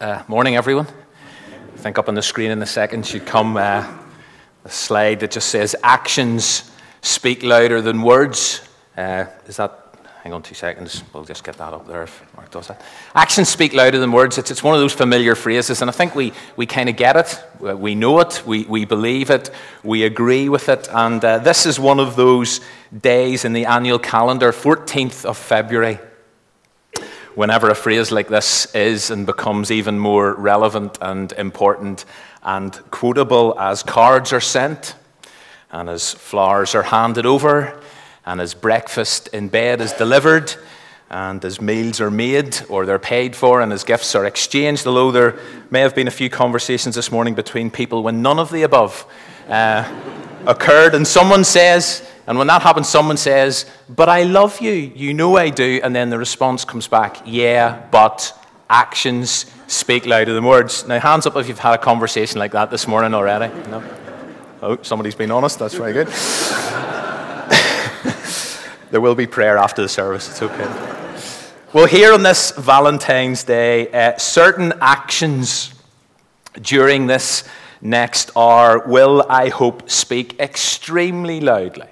Uh, morning, everyone. I think up on the screen in a second should come uh, a slide that just says actions speak louder than words. Uh, is that? Hang on two seconds. We'll just get that up there if Mark does that. Actions speak louder than words. It's, it's one of those familiar phrases, and I think we, we kind of get it. We know it. We, we believe it. We agree with it. And uh, this is one of those days in the annual calendar, 14th of February whenever a phrase like this is and becomes even more relevant and important and quotable as cards are sent, and as flowers are handed over, and as breakfast in bed is delivered, and as meals are made or they're paid for, and as gifts are exchanged, although there may have been a few conversations this morning between people when none of the above uh, occurred, and someone says, and when that happens, someone says, But I love you. You know I do. And then the response comes back, Yeah, but actions speak louder than words. Now, hands up if you've had a conversation like that this morning already. No? Oh, somebody's been honest. That's very good. there will be prayer after the service. It's okay. Well, here on this Valentine's Day, uh, certain actions during this next hour will, I hope, speak extremely loudly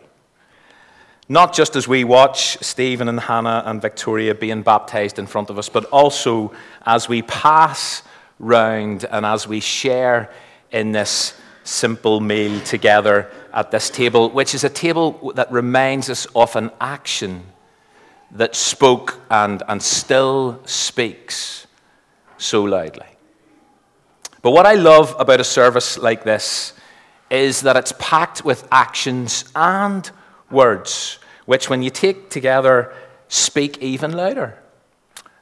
not just as we watch Stephen and Hannah and Victoria being baptized in front of us, but also as we pass round and as we share in this simple meal together at this table, which is a table that reminds us of an action that spoke and, and still speaks so loudly. But what I love about a service like this is that it's packed with actions and words, which, when you take together, speak even louder.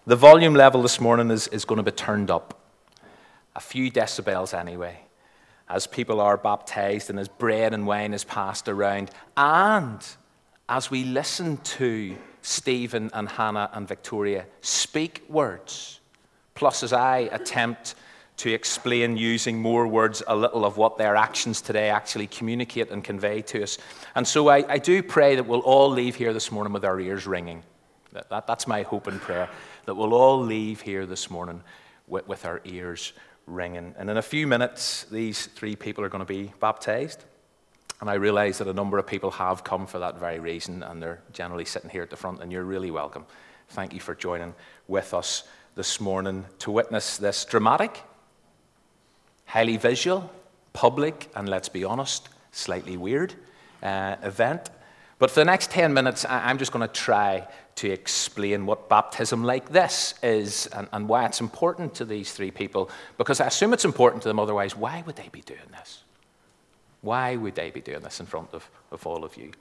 The volume level this morning is, is going to be turned up a few decibels anyway, as people are baptized and as bread and wine is passed around, and as we listen to Stephen and Hannah and Victoria speak words, plus as I attempt to explain using more words a little of what their actions today actually communicate and convey to us. And so I, I do pray that we'll all leave here this morning with our ears ringing. That, that, that's my hope and prayer, that we'll all leave here this morning with, with our ears ringing. And in a few minutes, these three people are going to be baptized. And I realize that a number of people have come for that very reason, and they're generally sitting here at the front, and you're really welcome. Thank you for joining with us this morning to witness this dramatic highly visual, public, and let's be honest, slightly weird uh, event. But for the next 10 minutes, I'm just going to try to explain what baptism like this is and, and, why it's important to these three people. Because I assume it's important to them, otherwise, why would they be doing this? Why would they be doing this in front of, of all of you?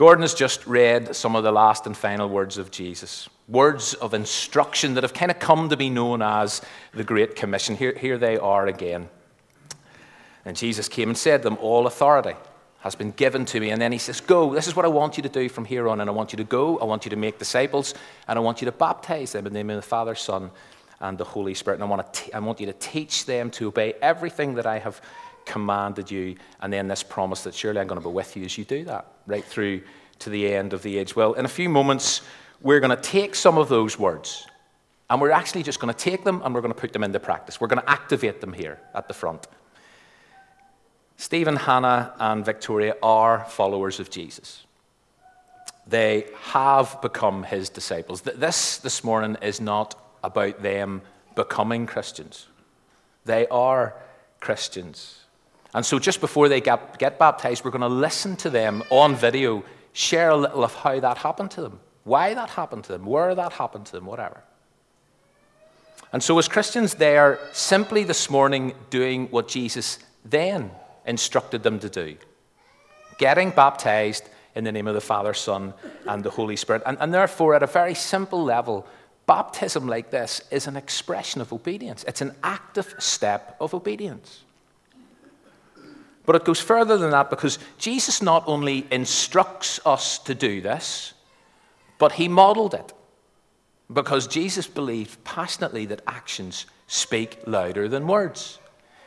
Gordon has just read some of the last and final words of Jesus, words of instruction that have kind of come to be known as the Great Commission. Here, here they are again. And Jesus came and said them, All authority has been given to me. And then he says, Go, this is what I want you to do from here on. And I want you to go, I want you to make disciples, and I want you to baptize them in the name of the Father, Son, and the Holy Spirit. And I want, to t- I want you to teach them to obey everything that I have commanded you, and then this promise that surely I'm going to be with you as you do that, right through to the end of the age. Well, in a few moments, we're going to take some of those words, and we're actually just going to take them and we're going to put them into practice. We're going to activate them here at the front. Stephen, Hannah, and Victoria are followers of Jesus. They have become his disciples. This, this morning, is not about them becoming Christians. They are Christians. And so, just before they get, get baptized, we're going to listen to them on video, share a little of how that happened to them, why that happened to them, where that happened to them, whatever. And so, as Christians, they are simply this morning doing what Jesus then instructed them to do getting baptized in the name of the Father, Son, and the Holy Spirit. And, and therefore, at a very simple level, baptism like this is an expression of obedience, it's an active step of obedience. But it goes further than that because Jesus not only instructs us to do this, but he modeled it. Because Jesus believed passionately that actions speak louder than words.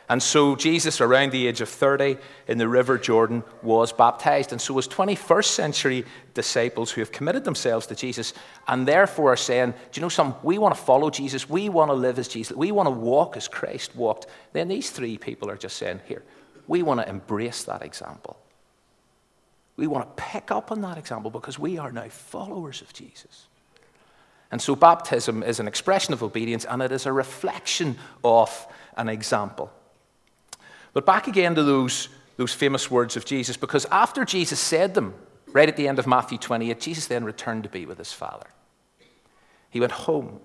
And so Jesus, around the age of 30 in the River Jordan, was baptized. And so was 21st century disciples who have committed themselves to Jesus and therefore are saying, Do you know something? We want to follow Jesus. We want to live as Jesus. We want to walk as Christ walked. Then these three people are just saying, Here, we want to embrace that example. We want to pick up on that example because we are now followers of Jesus. And so baptism is an expression of obedience and it is a reflection of an example. But back again to those, those famous words of Jesus, because after Jesus said them, right at the end of Matthew 28, Jesus then returned to be with his Father. He went home.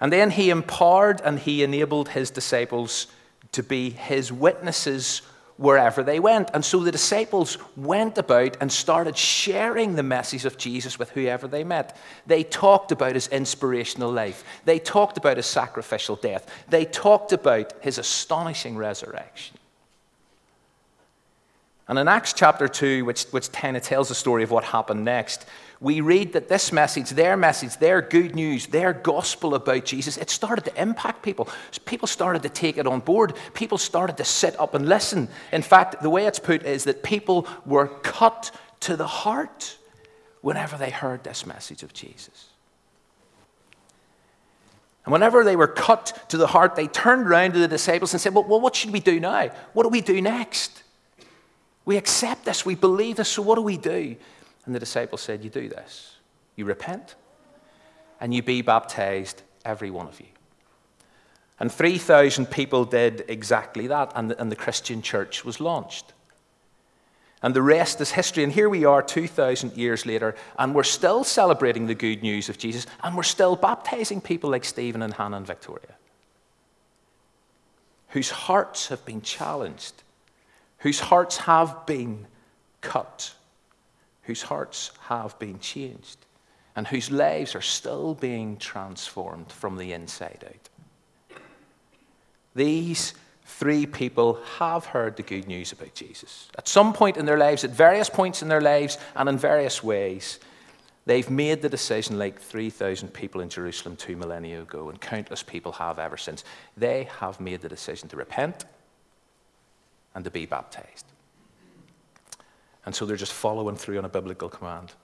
And then he empowered and he enabled his disciples to be his witnesses wherever they went. And so the disciples went about and started sharing the message of Jesus with whoever they met. They talked about his inspirational life, they talked about his sacrificial death, they talked about his astonishing resurrection. And in Acts chapter 2, which, which kind of tells the story of what happened next, we read that this message, their message, their good news, their gospel about Jesus, it started to impact people. People started to take it on board. People started to sit up and listen. In fact, the way it's put is that people were cut to the heart whenever they heard this message of Jesus. And whenever they were cut to the heart, they turned around to the disciples and said, Well, what should we do now? What do we do next? We accept this, we believe this, so what do we do? And the disciples said, You do this. You repent and you be baptized, every one of you. And 3,000 people did exactly that, and the, and the Christian church was launched. And the rest is history. And here we are 2,000 years later, and we're still celebrating the good news of Jesus, and we're still baptizing people like Stephen and Hannah and Victoria, whose hearts have been challenged, whose hearts have been cut whose hearts have been changed and whose lives are still being transformed from the inside out. These three people have heard the good news about Jesus. At some point in their lives, at various points in their lives, and in various ways, they've made the decision, like 3,000 people in Jerusalem two millennia ago, and countless people have ever since. They have made the decision to repent and to be baptized. And so they're just following through on a biblical command.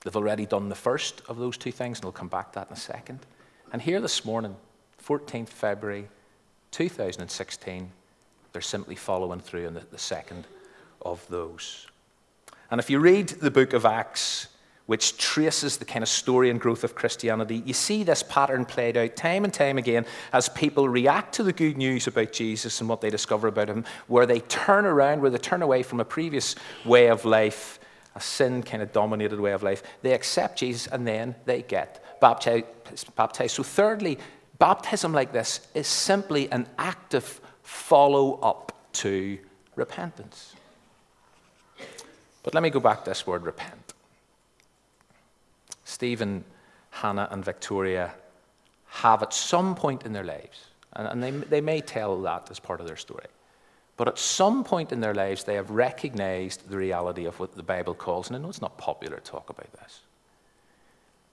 They've already done the first of those two things, and we'll come back to that in a second. And here this morning, 14th February 2016, they're simply following through on the, the second of those. And if you read the book of Acts, which traces the kind of story and growth of Christianity, you see this pattern played out time and time again as people react to the good news about Jesus and what they discover about him, where they turn around, where they turn away from a previous way of life, a sin kind of dominated way of life. They accept Jesus and then they get baptized. So, thirdly, baptism like this is simply an active follow up to repentance. But let me go back to this word repent. Stephen, Hannah, and Victoria have at some point in their lives, and, they, they may tell that as part of their story, but at some point in their lives, they have recognized the reality of what the Bible calls, and I know it's not popular to talk about this,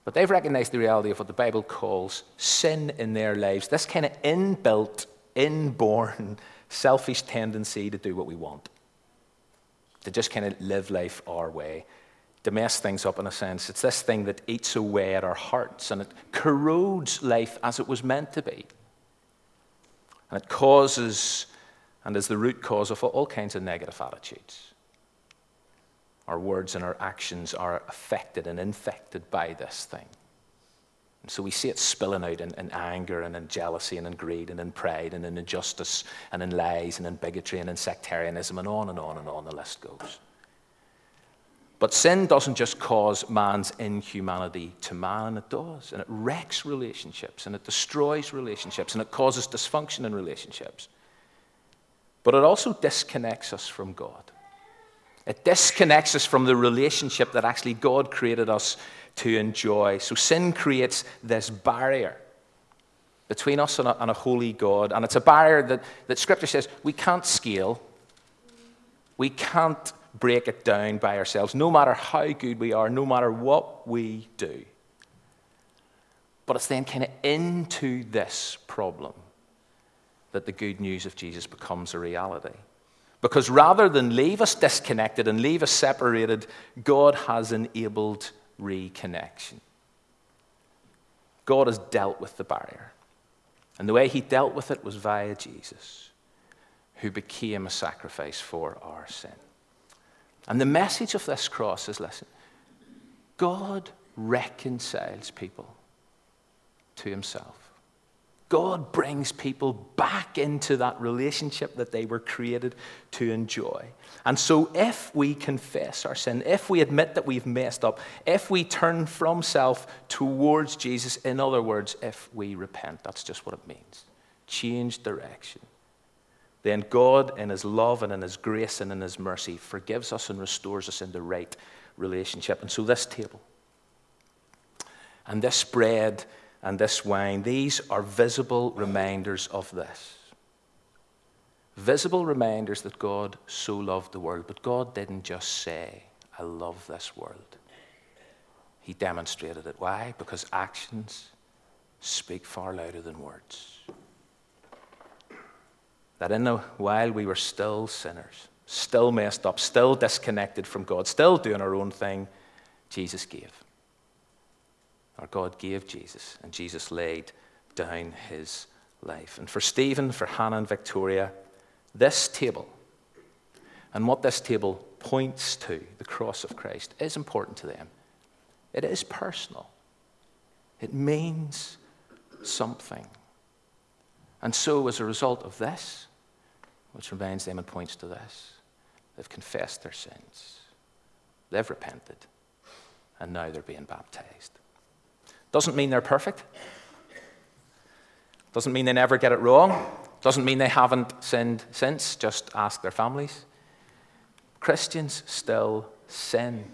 but they've recognized the reality of what the Bible calls sin in their lives, this kind of inbuilt, inborn, selfish tendency to do what we want, to just kind of live life our way to mess things up in a sense. It's this thing that eats away at our hearts and it corrodes life as it was meant to be. And it causes and is the root cause of all kinds of negative attitudes. Our words and our actions are affected and infected by this thing. And so we see it spilling out in, in, anger and in jealousy and in greed and in pride and in injustice and in lies and in bigotry and in sectarianism and on and on and on the list goes. But sin doesn't just cause man's inhumanity to man, it does. And it wrecks relationships, and it destroys relationships, and it causes dysfunction in relationships. But it also disconnects us from God. It disconnects us from the relationship that actually God created us to enjoy. So sin creates this barrier between us and a, and a holy God. And it's a barrier that, that Scripture says we can't scale, we can't break it down by ourselves, no matter how good we are, no matter what we do. But it's then kind of into this problem that the good news of Jesus becomes a reality. Because rather than leave us disconnected and leave us separated, God has enabled reconnection. God has dealt with the barrier. And the way he dealt with it was via Jesus, who became a sacrifice for our sin. And the message of this cross is listen, God reconciles people to himself. God brings people back into that relationship that they were created to enjoy. And so, if we confess our sin, if we admit that we've messed up, if we turn from self towards Jesus, in other words, if we repent, that's just what it means change direction. Then God, in His love and in His grace and in His mercy, forgives us and restores us in the right relationship. And so, this table and this bread and this wine, these are visible reminders of this. Visible reminders that God so loved the world, but God didn't just say, I love this world. He demonstrated it. Why? Because actions speak far louder than words. That in the while we were still sinners, still messed up, still disconnected from God, still doing our own thing, Jesus gave. Our God gave Jesus, and Jesus laid down his life. And for Stephen, for Hannah, and Victoria, this table and what this table points to, the cross of Christ, is important to them. It is personal, it means something. And so, as a result of this, which reminds them and points to this, they've confessed their sins, they've repented, and now they're being baptized. Doesn't mean they're perfect. Doesn't mean they never get it wrong. Doesn't mean they haven't sinned since. Just ask their families. Christians still sin.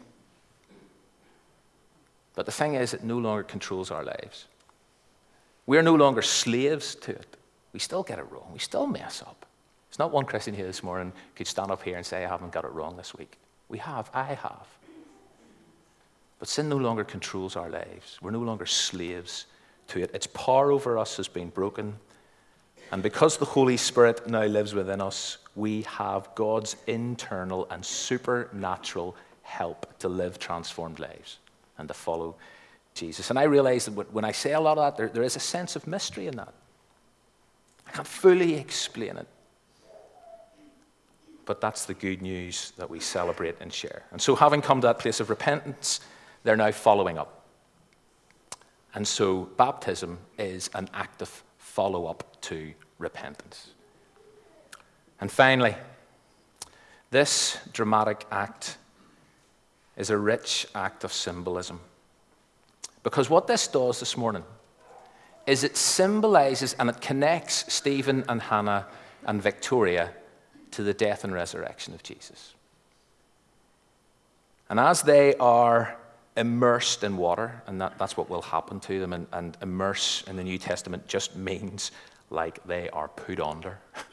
But the thing is, it no longer controls our lives. We're no longer slaves to it. We still get it wrong. We still mess up. It's not one Christian here this morning who could stand up here and say, I haven't got it wrong this week. We have. I have. But sin no longer controls our lives. We're no longer slaves to it. Its power over us has been broken. And because the Holy Spirit now lives within us, we have God's internal and supernatural help to live transformed lives and to follow Jesus. And I realize that when I say a lot of that, there, there is a sense of mystery in that. I can't fully explain it. But that's the good news that we celebrate and share. And so, having come to that place of repentance, they're now following up. And so baptism is an active follow up to repentance. And finally, this dramatic act is a rich act of symbolism. Because what this does this morning is it symbolizes and it connects Stephen and Hannah and Victoria to the death and resurrection of Jesus. And as they are immersed in water, and that, that's what will happen to them. And, and immerse in the New Testament just means like they are put under.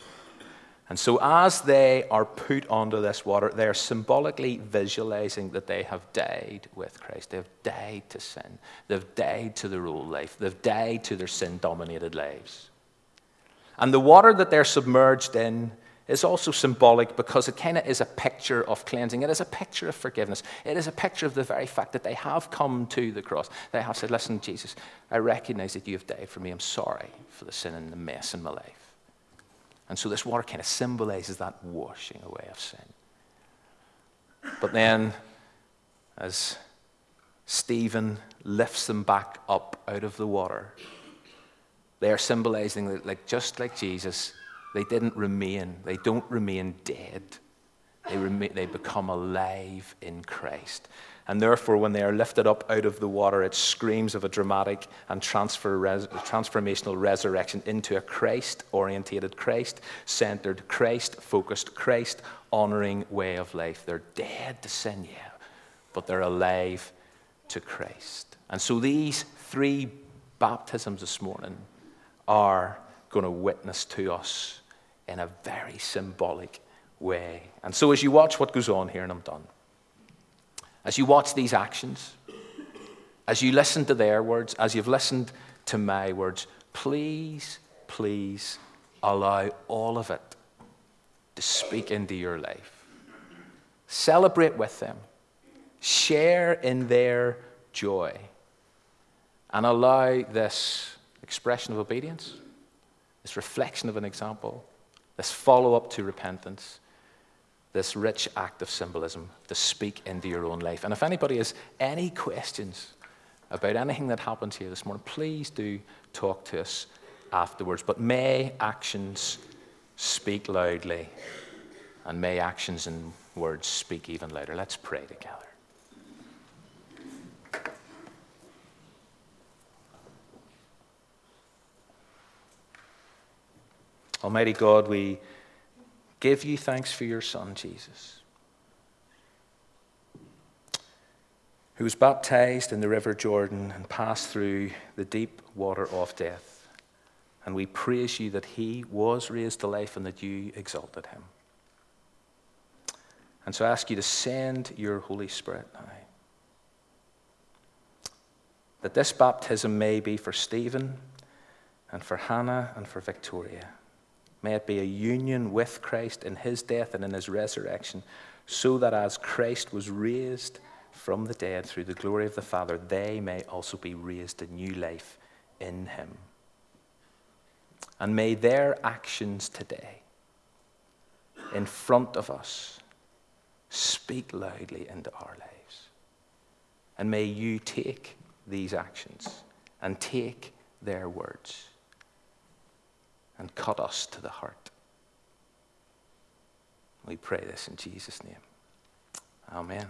And so, as they are put under this water, they are symbolically visualizing that they have died with Christ. They've died to sin. They've died to their old life. They've died to their sin dominated lives. And the water that they're submerged in is also symbolic because it kind of is a picture of cleansing. It is a picture of forgiveness. It is a picture of the very fact that they have come to the cross. They have said, Listen, Jesus, I recognize that you have died for me. I'm sorry for the sin and the mess in my life. And so this water kind of symbolizes that washing away of sin. But then, as Stephen lifts them back up out of the water, they are symbolizing that, like, just like Jesus, they didn't remain, they don't remain dead. They, remain, they become alive in Christ. And therefore, when they are lifted up out of the water, it screams of a dramatic and transfer, res, transformational resurrection into a Christ orientated, Christ centered, Christ focused, Christ honoring way of life. They're dead to sin, yeah, but they're alive to Christ. And so these three baptisms this morning are going to witness to us in a very symbolic way. And so, as you watch what goes on here, and I'm done, as you watch these actions, as you listen to their words, as you've listened to my words, please, please allow all of it to speak into your life. Celebrate with them, share in their joy, and allow this expression of obedience, this reflection of an example, this follow up to repentance, this rich act of symbolism to speak into your own life. And if anybody has any questions about anything that happened here this morning, please do talk to us afterwards. But may actions speak loudly, and may actions and words speak even louder. Let's pray together. Almighty God, we give you thanks for your Son, Jesus, who was baptized in the river Jordan and passed through the deep water of death. And we praise you that he was raised to life and that you exalted him. And so I ask you to send your Holy Spirit now. That this baptism may be for Stephen and for Hannah and for Victoria May it be a union with Christ in his death and in his resurrection, so that as Christ was raised from the dead through the glory of the Father, they may also be raised to new life in him. And may their actions today, in front of us, speak loudly into our lives. And may you take these actions and take their words and cut us to the heart. We pray this in Jesus' name. Amen.